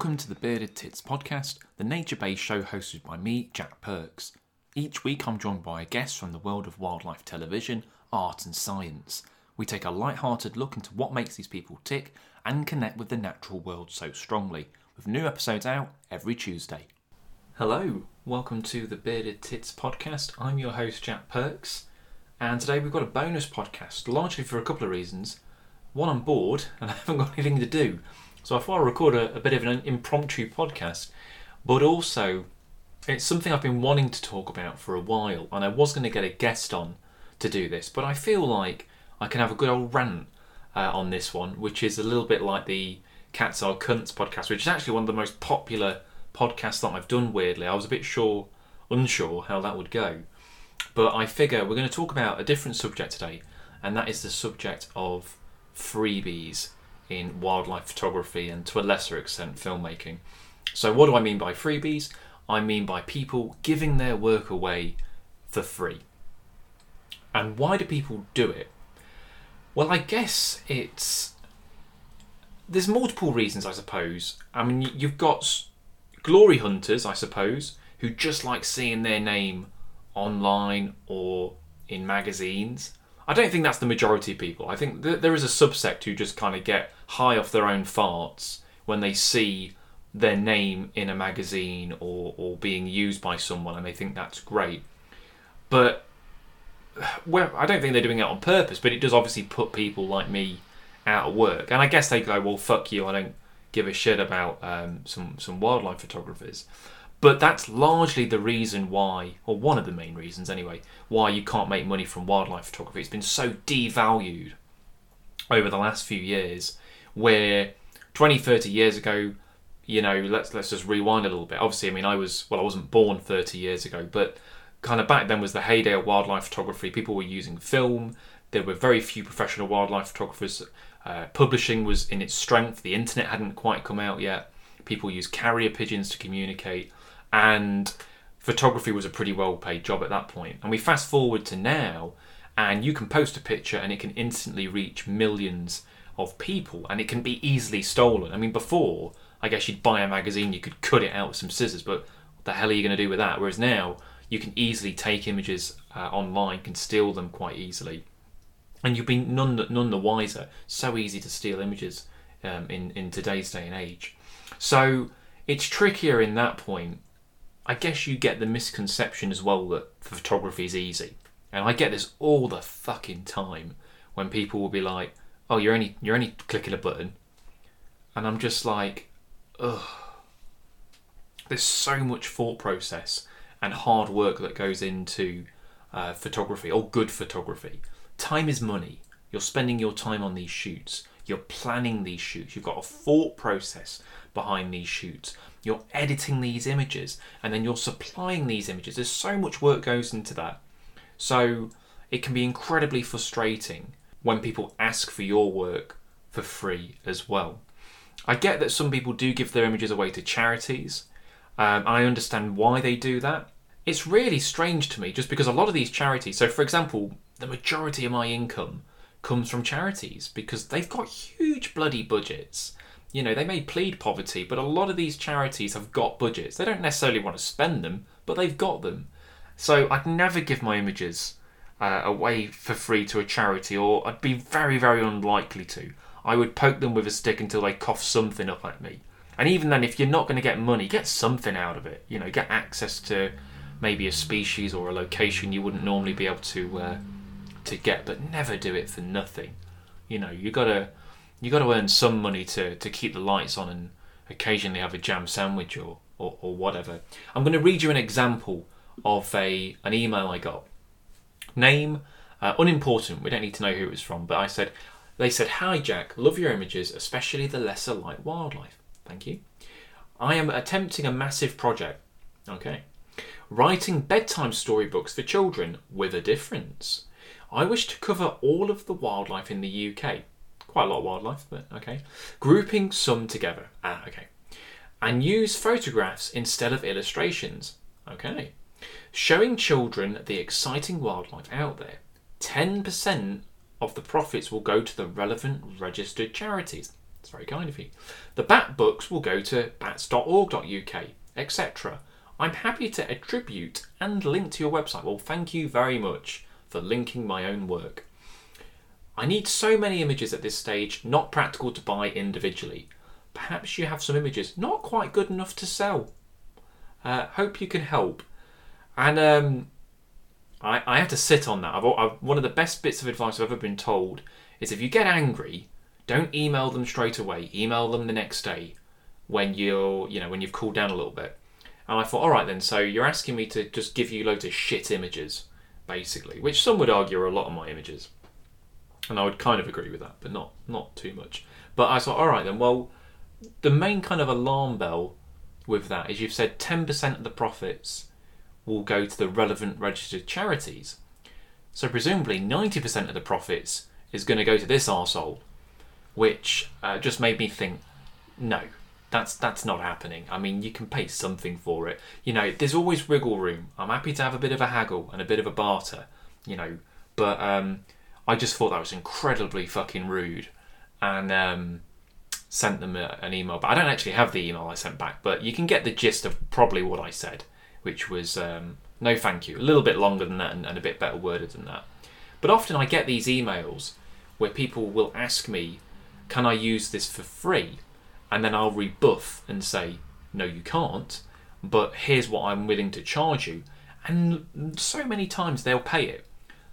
Welcome to the Bearded Tits podcast, the nature based show hosted by me, Jack Perks. Each week I'm joined by a guest from the world of wildlife television, art, and science. We take a light hearted look into what makes these people tick and connect with the natural world so strongly, with new episodes out every Tuesday. Hello, welcome to the Bearded Tits podcast. I'm your host, Jack Perks, and today we've got a bonus podcast, largely for a couple of reasons. One, I'm bored and I haven't got anything to do. So I thought I'd record a, a bit of an impromptu podcast, but also it's something I've been wanting to talk about for a while, and I was going to get a guest on to do this, but I feel like I can have a good old rant uh, on this one, which is a little bit like the Cats Are Cunts podcast, which is actually one of the most popular podcasts that I've done. Weirdly, I was a bit sure, unsure how that would go, but I figure we're going to talk about a different subject today, and that is the subject of freebies in wildlife photography and to a lesser extent filmmaking. So, what do I mean by freebies? I mean by people giving their work away for free. And why do people do it? Well, I guess it's. There's multiple reasons, I suppose. I mean, you've got glory hunters, I suppose, who just like seeing their name online or in magazines. I don't think that's the majority of people. I think th- there is a subsect who just kind of get high off their own farts when they see their name in a magazine or, or being used by someone and they think that's great. But well, I don't think they're doing it on purpose, but it does obviously put people like me out of work. And I guess they go, well, fuck you, I don't give a shit about um, some, some wildlife photographers. But that's largely the reason why, or one of the main reasons anyway, why you can't make money from wildlife photography. It's been so devalued over the last few years, where 20, 30 years ago, you know, let's let's just rewind a little bit. Obviously, I mean, I was well, I wasn't born 30 years ago, but kind of back then was the heyday of wildlife photography. People were using film. There were very few professional wildlife photographers. Uh, publishing was in its strength. The internet hadn't quite come out yet. People used carrier pigeons to communicate and photography was a pretty well paid job at that point. And we fast forward to now, and you can post a picture and it can instantly reach millions of people and it can be easily stolen. I mean, before, I guess you'd buy a magazine, you could cut it out with some scissors, but what the hell are you going to do with that? Whereas now, you can easily take images uh, online, can steal them quite easily. And you've been none, none the wiser. So easy to steal images um, in, in today's day and age. So it's trickier in that point I guess you get the misconception as well that photography is easy. And I get this all the fucking time when people will be like, "Oh, you're only you're only clicking a button," and I'm just like, "Ugh." There's so much thought process and hard work that goes into uh, photography or good photography. Time is money. You're spending your time on these shoots. You're planning these shoots. You've got a thought process behind these shoots. You're editing these images and then you're supplying these images. There's so much work goes into that. So it can be incredibly frustrating when people ask for your work for free as well. I get that some people do give their images away to charities. Um, I understand why they do that. It's really strange to me just because a lot of these charities, so for example, the majority of my income comes from charities because they've got huge bloody budgets you know, they may plead poverty, but a lot of these charities have got budgets. They don't necessarily want to spend them, but they've got them. So I'd never give my images uh, away for free to a charity, or I'd be very, very unlikely to. I would poke them with a stick until they cough something up at me. And even then, if you're not going to get money, get something out of it. You know, get access to maybe a species or a location you wouldn't normally be able to uh, to get, but never do it for nothing. You know, you got to you got to earn some money to, to keep the lights on and occasionally have a jam sandwich or, or, or whatever. I'm going to read you an example of a an email I got. Name uh, unimportant. We don't need to know who it was from, but I said they said, "Hi Jack, love your images, especially the lesser light wildlife. Thank you. I am attempting a massive project. Okay, writing bedtime storybooks for children with a difference. I wish to cover all of the wildlife in the UK." Quite a lot of wildlife, but okay. Grouping some together. Ah, okay. And use photographs instead of illustrations. Okay. Showing children the exciting wildlife out there. 10% of the profits will go to the relevant registered charities. It's very kind of you. The bat books will go to bats.org.uk, etc. I'm happy to attribute and link to your website. Well, thank you very much for linking my own work. I need so many images at this stage, not practical to buy individually. Perhaps you have some images not quite good enough to sell. Uh, hope you can help. And um, I, I to sit on that. I've, I've, one of the best bits of advice I've ever been told is if you get angry, don't email them straight away. Email them the next day when you're, you know, when you've cooled down a little bit. And I thought, all right then, so you're asking me to just give you loads of shit images, basically, which some would argue are a lot of my images. And I would kind of agree with that, but not not too much. But I thought, all right then, well, the main kind of alarm bell with that is you've said 10% of the profits will go to the relevant registered charities. So presumably 90% of the profits is going to go to this arsehole, which uh, just made me think, no, that's that's not happening. I mean, you can pay something for it. You know, there's always wiggle room. I'm happy to have a bit of a haggle and a bit of a barter. You know, but um, I just thought that was incredibly fucking rude, and um, sent them a, an email. But I don't actually have the email I sent back. But you can get the gist of probably what I said, which was um, no, thank you. A little bit longer than that and, and a bit better worded than that. But often I get these emails where people will ask me, "Can I use this for free?" and then I'll rebuff and say, no, you can't, but here's what I'm willing to charge you. And so many times they'll pay it.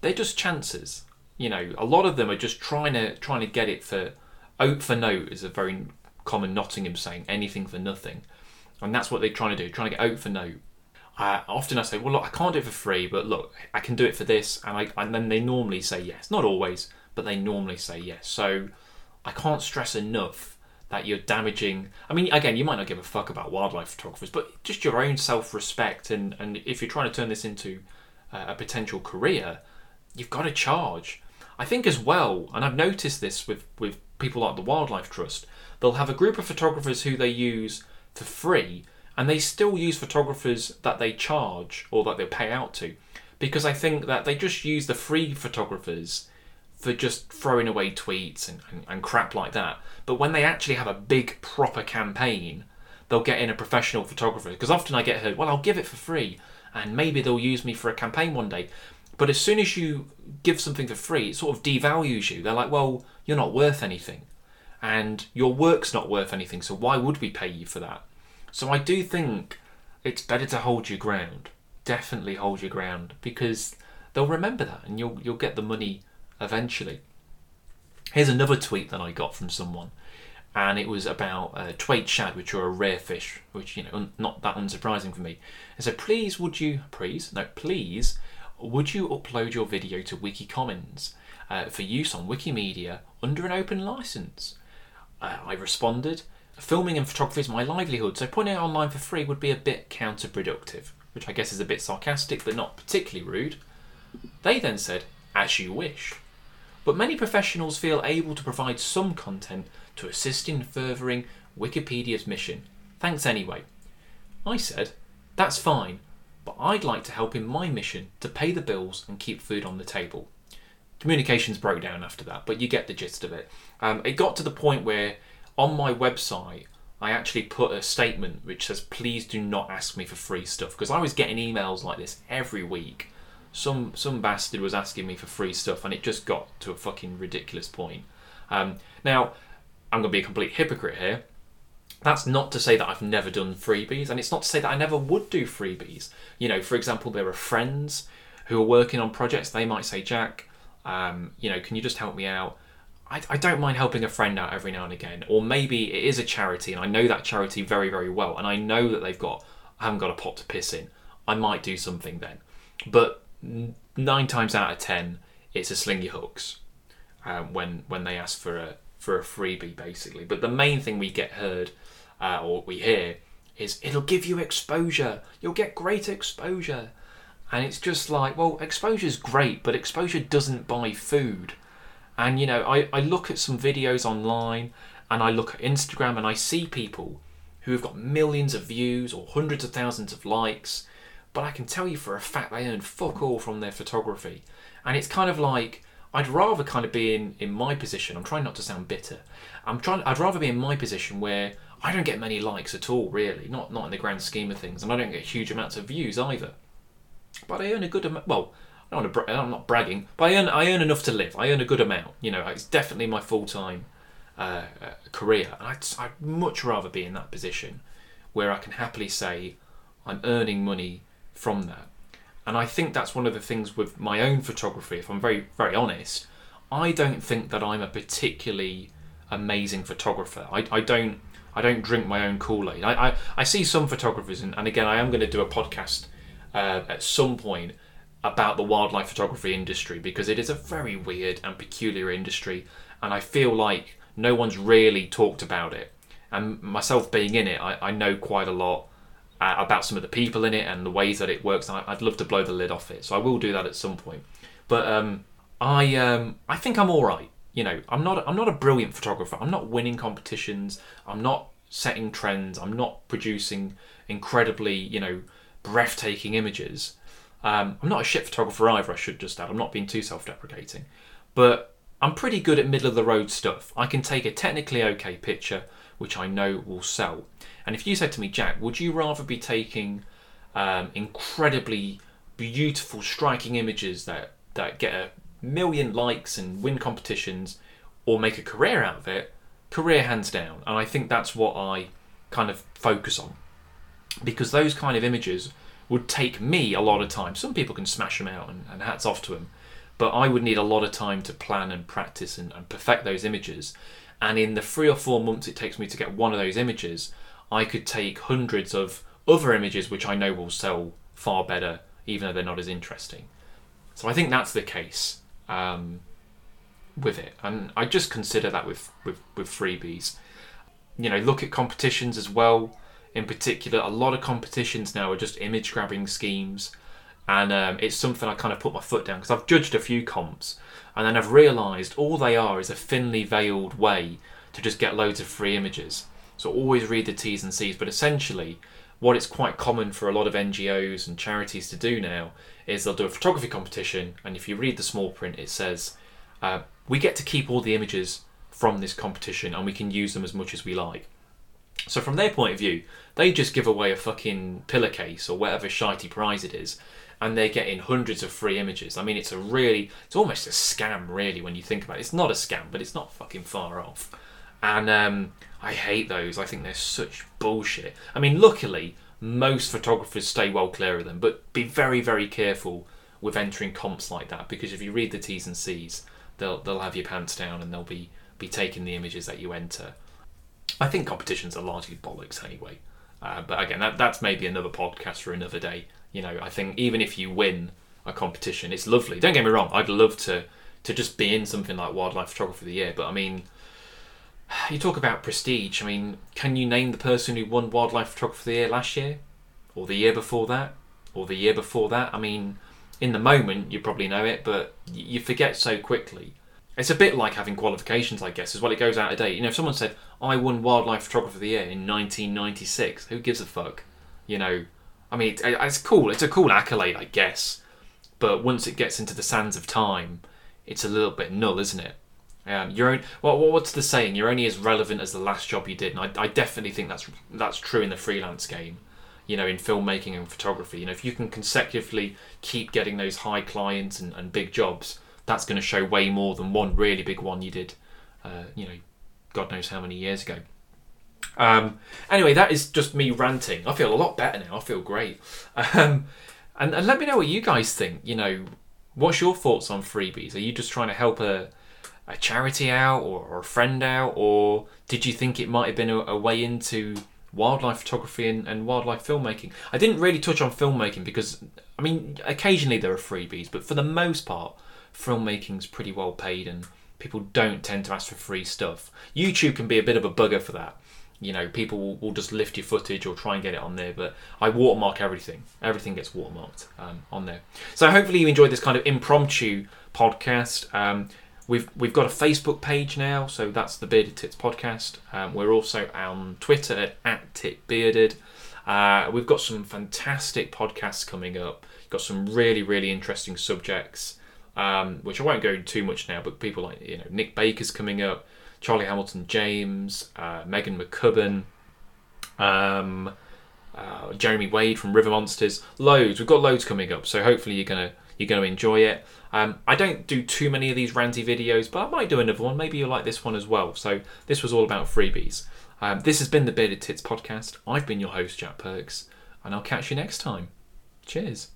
They're just chances. You know, a lot of them are just trying to trying to get it for out for note is a very common Nottingham saying, anything for nothing. And that's what they're trying to do, trying to get out for note. Uh, often I say, well, look, I can't do it for free, but look, I can do it for this, and I, and then they normally say yes. Not always, but they normally say yes. So I can't stress enough that you're damaging. I mean, again, you might not give a fuck about wildlife photographers, but just your own self respect. And, and if you're trying to turn this into a potential career, you've got to charge. I think as well, and I've noticed this with, with people like the Wildlife Trust, they'll have a group of photographers who they use for free, and they still use photographers that they charge or that they pay out to. Because I think that they just use the free photographers for just throwing away tweets and, and, and crap like that. But when they actually have a big proper campaign, they'll get in a professional photographer. Because often I get heard, well, I'll give it for free, and maybe they'll use me for a campaign one day. But as soon as you give something for free, it sort of devalues you. They're like, well, you're not worth anything, and your work's not worth anything, so why would we pay you for that? So I do think it's better to hold your ground. Definitely hold your ground because they'll remember that, and you'll you'll get the money eventually. Here's another tweet that I got from someone, and it was about uh, shad, which are a rare fish, which you know, un- not that unsurprising for me. It said, "Please, would you, please, no, please, would you upload your video to Wiki Commons uh, for use on Wikimedia under an open license?" Uh, I responded, "Filming and photography is my livelihood, so putting it online for free would be a bit counterproductive." Which I guess is a bit sarcastic, but not particularly rude. They then said, "As you wish." but many professionals feel able to provide some content to assist in furthering Wikipedia's mission. Thanks anyway. I said, That's fine, but I'd like to help in my mission to pay the bills and keep food on the table. Communications broke down after that, but you get the gist of it. Um, it got to the point where on my website, I actually put a statement which says, Please do not ask me for free stuff, because I was getting emails like this every week some some bastard was asking me for free stuff, and it just got to a fucking ridiculous point. Um, now, I'm going to be a complete hypocrite here. That's not to say that I've never done freebies, and it's not to say that I never would do freebies. You know, for example, there are friends who are working on projects. They might say, Jack, um, you know, can you just help me out? I, I, don't mind helping a friend out every now and again, or maybe it is a charity, and I know that charity very, very well, and I know that they've got, I haven't got a pot to piss in. I might do something then, but nine times out of ten, it's a slingy hooks um, when when they ask for a for a freebie, basically. But the main thing we get heard uh, or we hear is it'll give you exposure. You'll get great exposure, and it's just like, well, exposure's great, but exposure doesn't buy food. And you know, I, I look at some videos online and I look at Instagram and I see people who have got millions of views or hundreds of thousands of likes but I can tell you for a fact they earn fuck all from their photography. And it's kind of like, I'd rather kind of be in, in my position. I'm trying not to sound bitter. I'm trying. I'd rather be in my position where I don't get many likes at all, really. Not not in the grand scheme of things, and I don't get huge amounts of views either. But I earn a good amount. Well, I don't want to. Bra- I'm not bragging, but I earn I earn enough to live. I earn a good amount. You know, it's definitely my full time uh, uh, career, and I'd, I'd much rather be in that position where I can happily say I'm earning money from that. And I think that's one of the things with my own photography. If I'm very very honest, I don't think that I'm a particularly amazing photographer. I, I don't I don't drink my own Kool Aid. I, I, I see some photographers, and, and again, I am going to do a podcast uh, at some point about the wildlife photography industry because it is a very weird and peculiar industry, and I feel like no one's really talked about it. And myself being in it, I, I know quite a lot uh, about some of the people in it and the ways that it works. I, would love to blow the lid off it, so I will do that at some point. But um, I um, I think I'm all right. You know, I'm not I'm not a brilliant photographer. I'm not winning competitions. I'm not setting trends. I'm not producing incredibly you know breathtaking images. Um, I'm not a shit photographer either. I should just add. I'm not being too self-deprecating, but I'm pretty good at middle of the road stuff. I can take a technically okay picture, which I know will sell. And if you said to me, Jack, would you rather be taking um, incredibly beautiful, striking images that that get a million likes and win competitions, or make a career out of it? Career hands down. And I think that's what I kind of focus on because those kind of images would take me a lot of time. Some people can smash them out, and, and hats off to them. But I would need a lot of time to plan and practice and, and perfect those images. And in the three or four months it takes me to get one of those images, I could take hundreds of other images which I know will sell far better, even though they're not as interesting. So I think that's the case um, with it, and I just consider that with, with with freebies. You know, look at competitions as well in particular, a lot of competitions now are just image grabbing schemes, and um, it's something I kind of put my foot down because I've judged a few comps, and then I've realised all they are is a thinly veiled way to just get loads of free images. So always read the T's and C's, but essentially, what it's quite common for a lot of NGOs and charities to do now is they'll do a photography competition, and if you read the small print, it says, uh, We get to keep all the images from this competition and we can use them as much as we like. So from their point of view, they just give away a fucking pillowcase or whatever shitey prize it is, and they're getting hundreds of free images. I mean, it's a really, it's almost a scam, really, when you think about it. It's not a scam, but it's not fucking far off. And um, I hate those. I think they're such bullshit. I mean, luckily, most photographers stay well clear of them, but be very, very careful with entering comps like that because if you read the T's and C's, they'll they'll have your pants down and they'll be be taking the images that you enter. I think competitions are largely bollocks anyway. Uh, but again, that, that's maybe another podcast for another day. You know, I think even if you win a competition, it's lovely. Don't get me wrong, I'd love to to just be in something like Wildlife Photographer of the Year. But I mean, you talk about prestige. I mean, can you name the person who won Wildlife Photographer of the Year last year, or the year before that, or the year before that? I mean, in the moment you probably know it, but you forget so quickly. It's a bit like having qualifications, I guess, as well. It goes out of date. You know, if someone said, I won Wildlife Photographer of the Year in 1996, who gives a fuck? You know, I mean, it, it's cool. It's a cool accolade, I guess. But once it gets into the sands of time, it's a little bit null, isn't it? Um, you're only, well, what's the saying? You're only as relevant as the last job you did, and I, I definitely think that's that's true in the freelance game. You know, in filmmaking and photography. You know, if you can consecutively keep getting those high clients and, and big jobs, that's going to show way more than one really big one you did, uh, you know, God knows how many years ago. Um, anyway, that is just me ranting. I feel a lot better now. I feel great. Um, and, and let me know what you guys think. You know, what's your thoughts on freebies? Are you just trying to help a, a charity out or, or a friend out, or did you think it might have been a, a way into wildlife photography and, and, wildlife filmmaking? I didn't really touch on filmmaking because, I mean, occasionally there are freebies, but for the most part, filmmaking's pretty well paid and people don't tend to ask for free stuff. YouTube can be a bit of a bugger for that. You know, people will, will just lift your footage or try and get it on there, but I watermark everything. Everything gets watermarked um, on there. So hopefully you enjoyed this kind of impromptu podcast. Um, we've we've got a Facebook page now, so that's the Bearded Tits podcast. Um, we're also on Twitter at, at TitBearded. Uh, we've got some fantastic podcasts coming up. Got some really really interesting subjects um, which I won't go into too much now, but people like you know Nick Baker's coming up, Charlie Hamilton James, uh, Megan McCubbin, um, uh, Jeremy Wade from River Monsters, loads. We've got loads coming up, so hopefully you're gonna you're gonna enjoy it. Um, I don't do too many of these ranty videos, but I might do another one. Maybe you'll like this one as well. So this was all about freebies. Um, this has been the Bearded Tits podcast. I've been your host, Jack Perks, and I'll catch you next time. Cheers.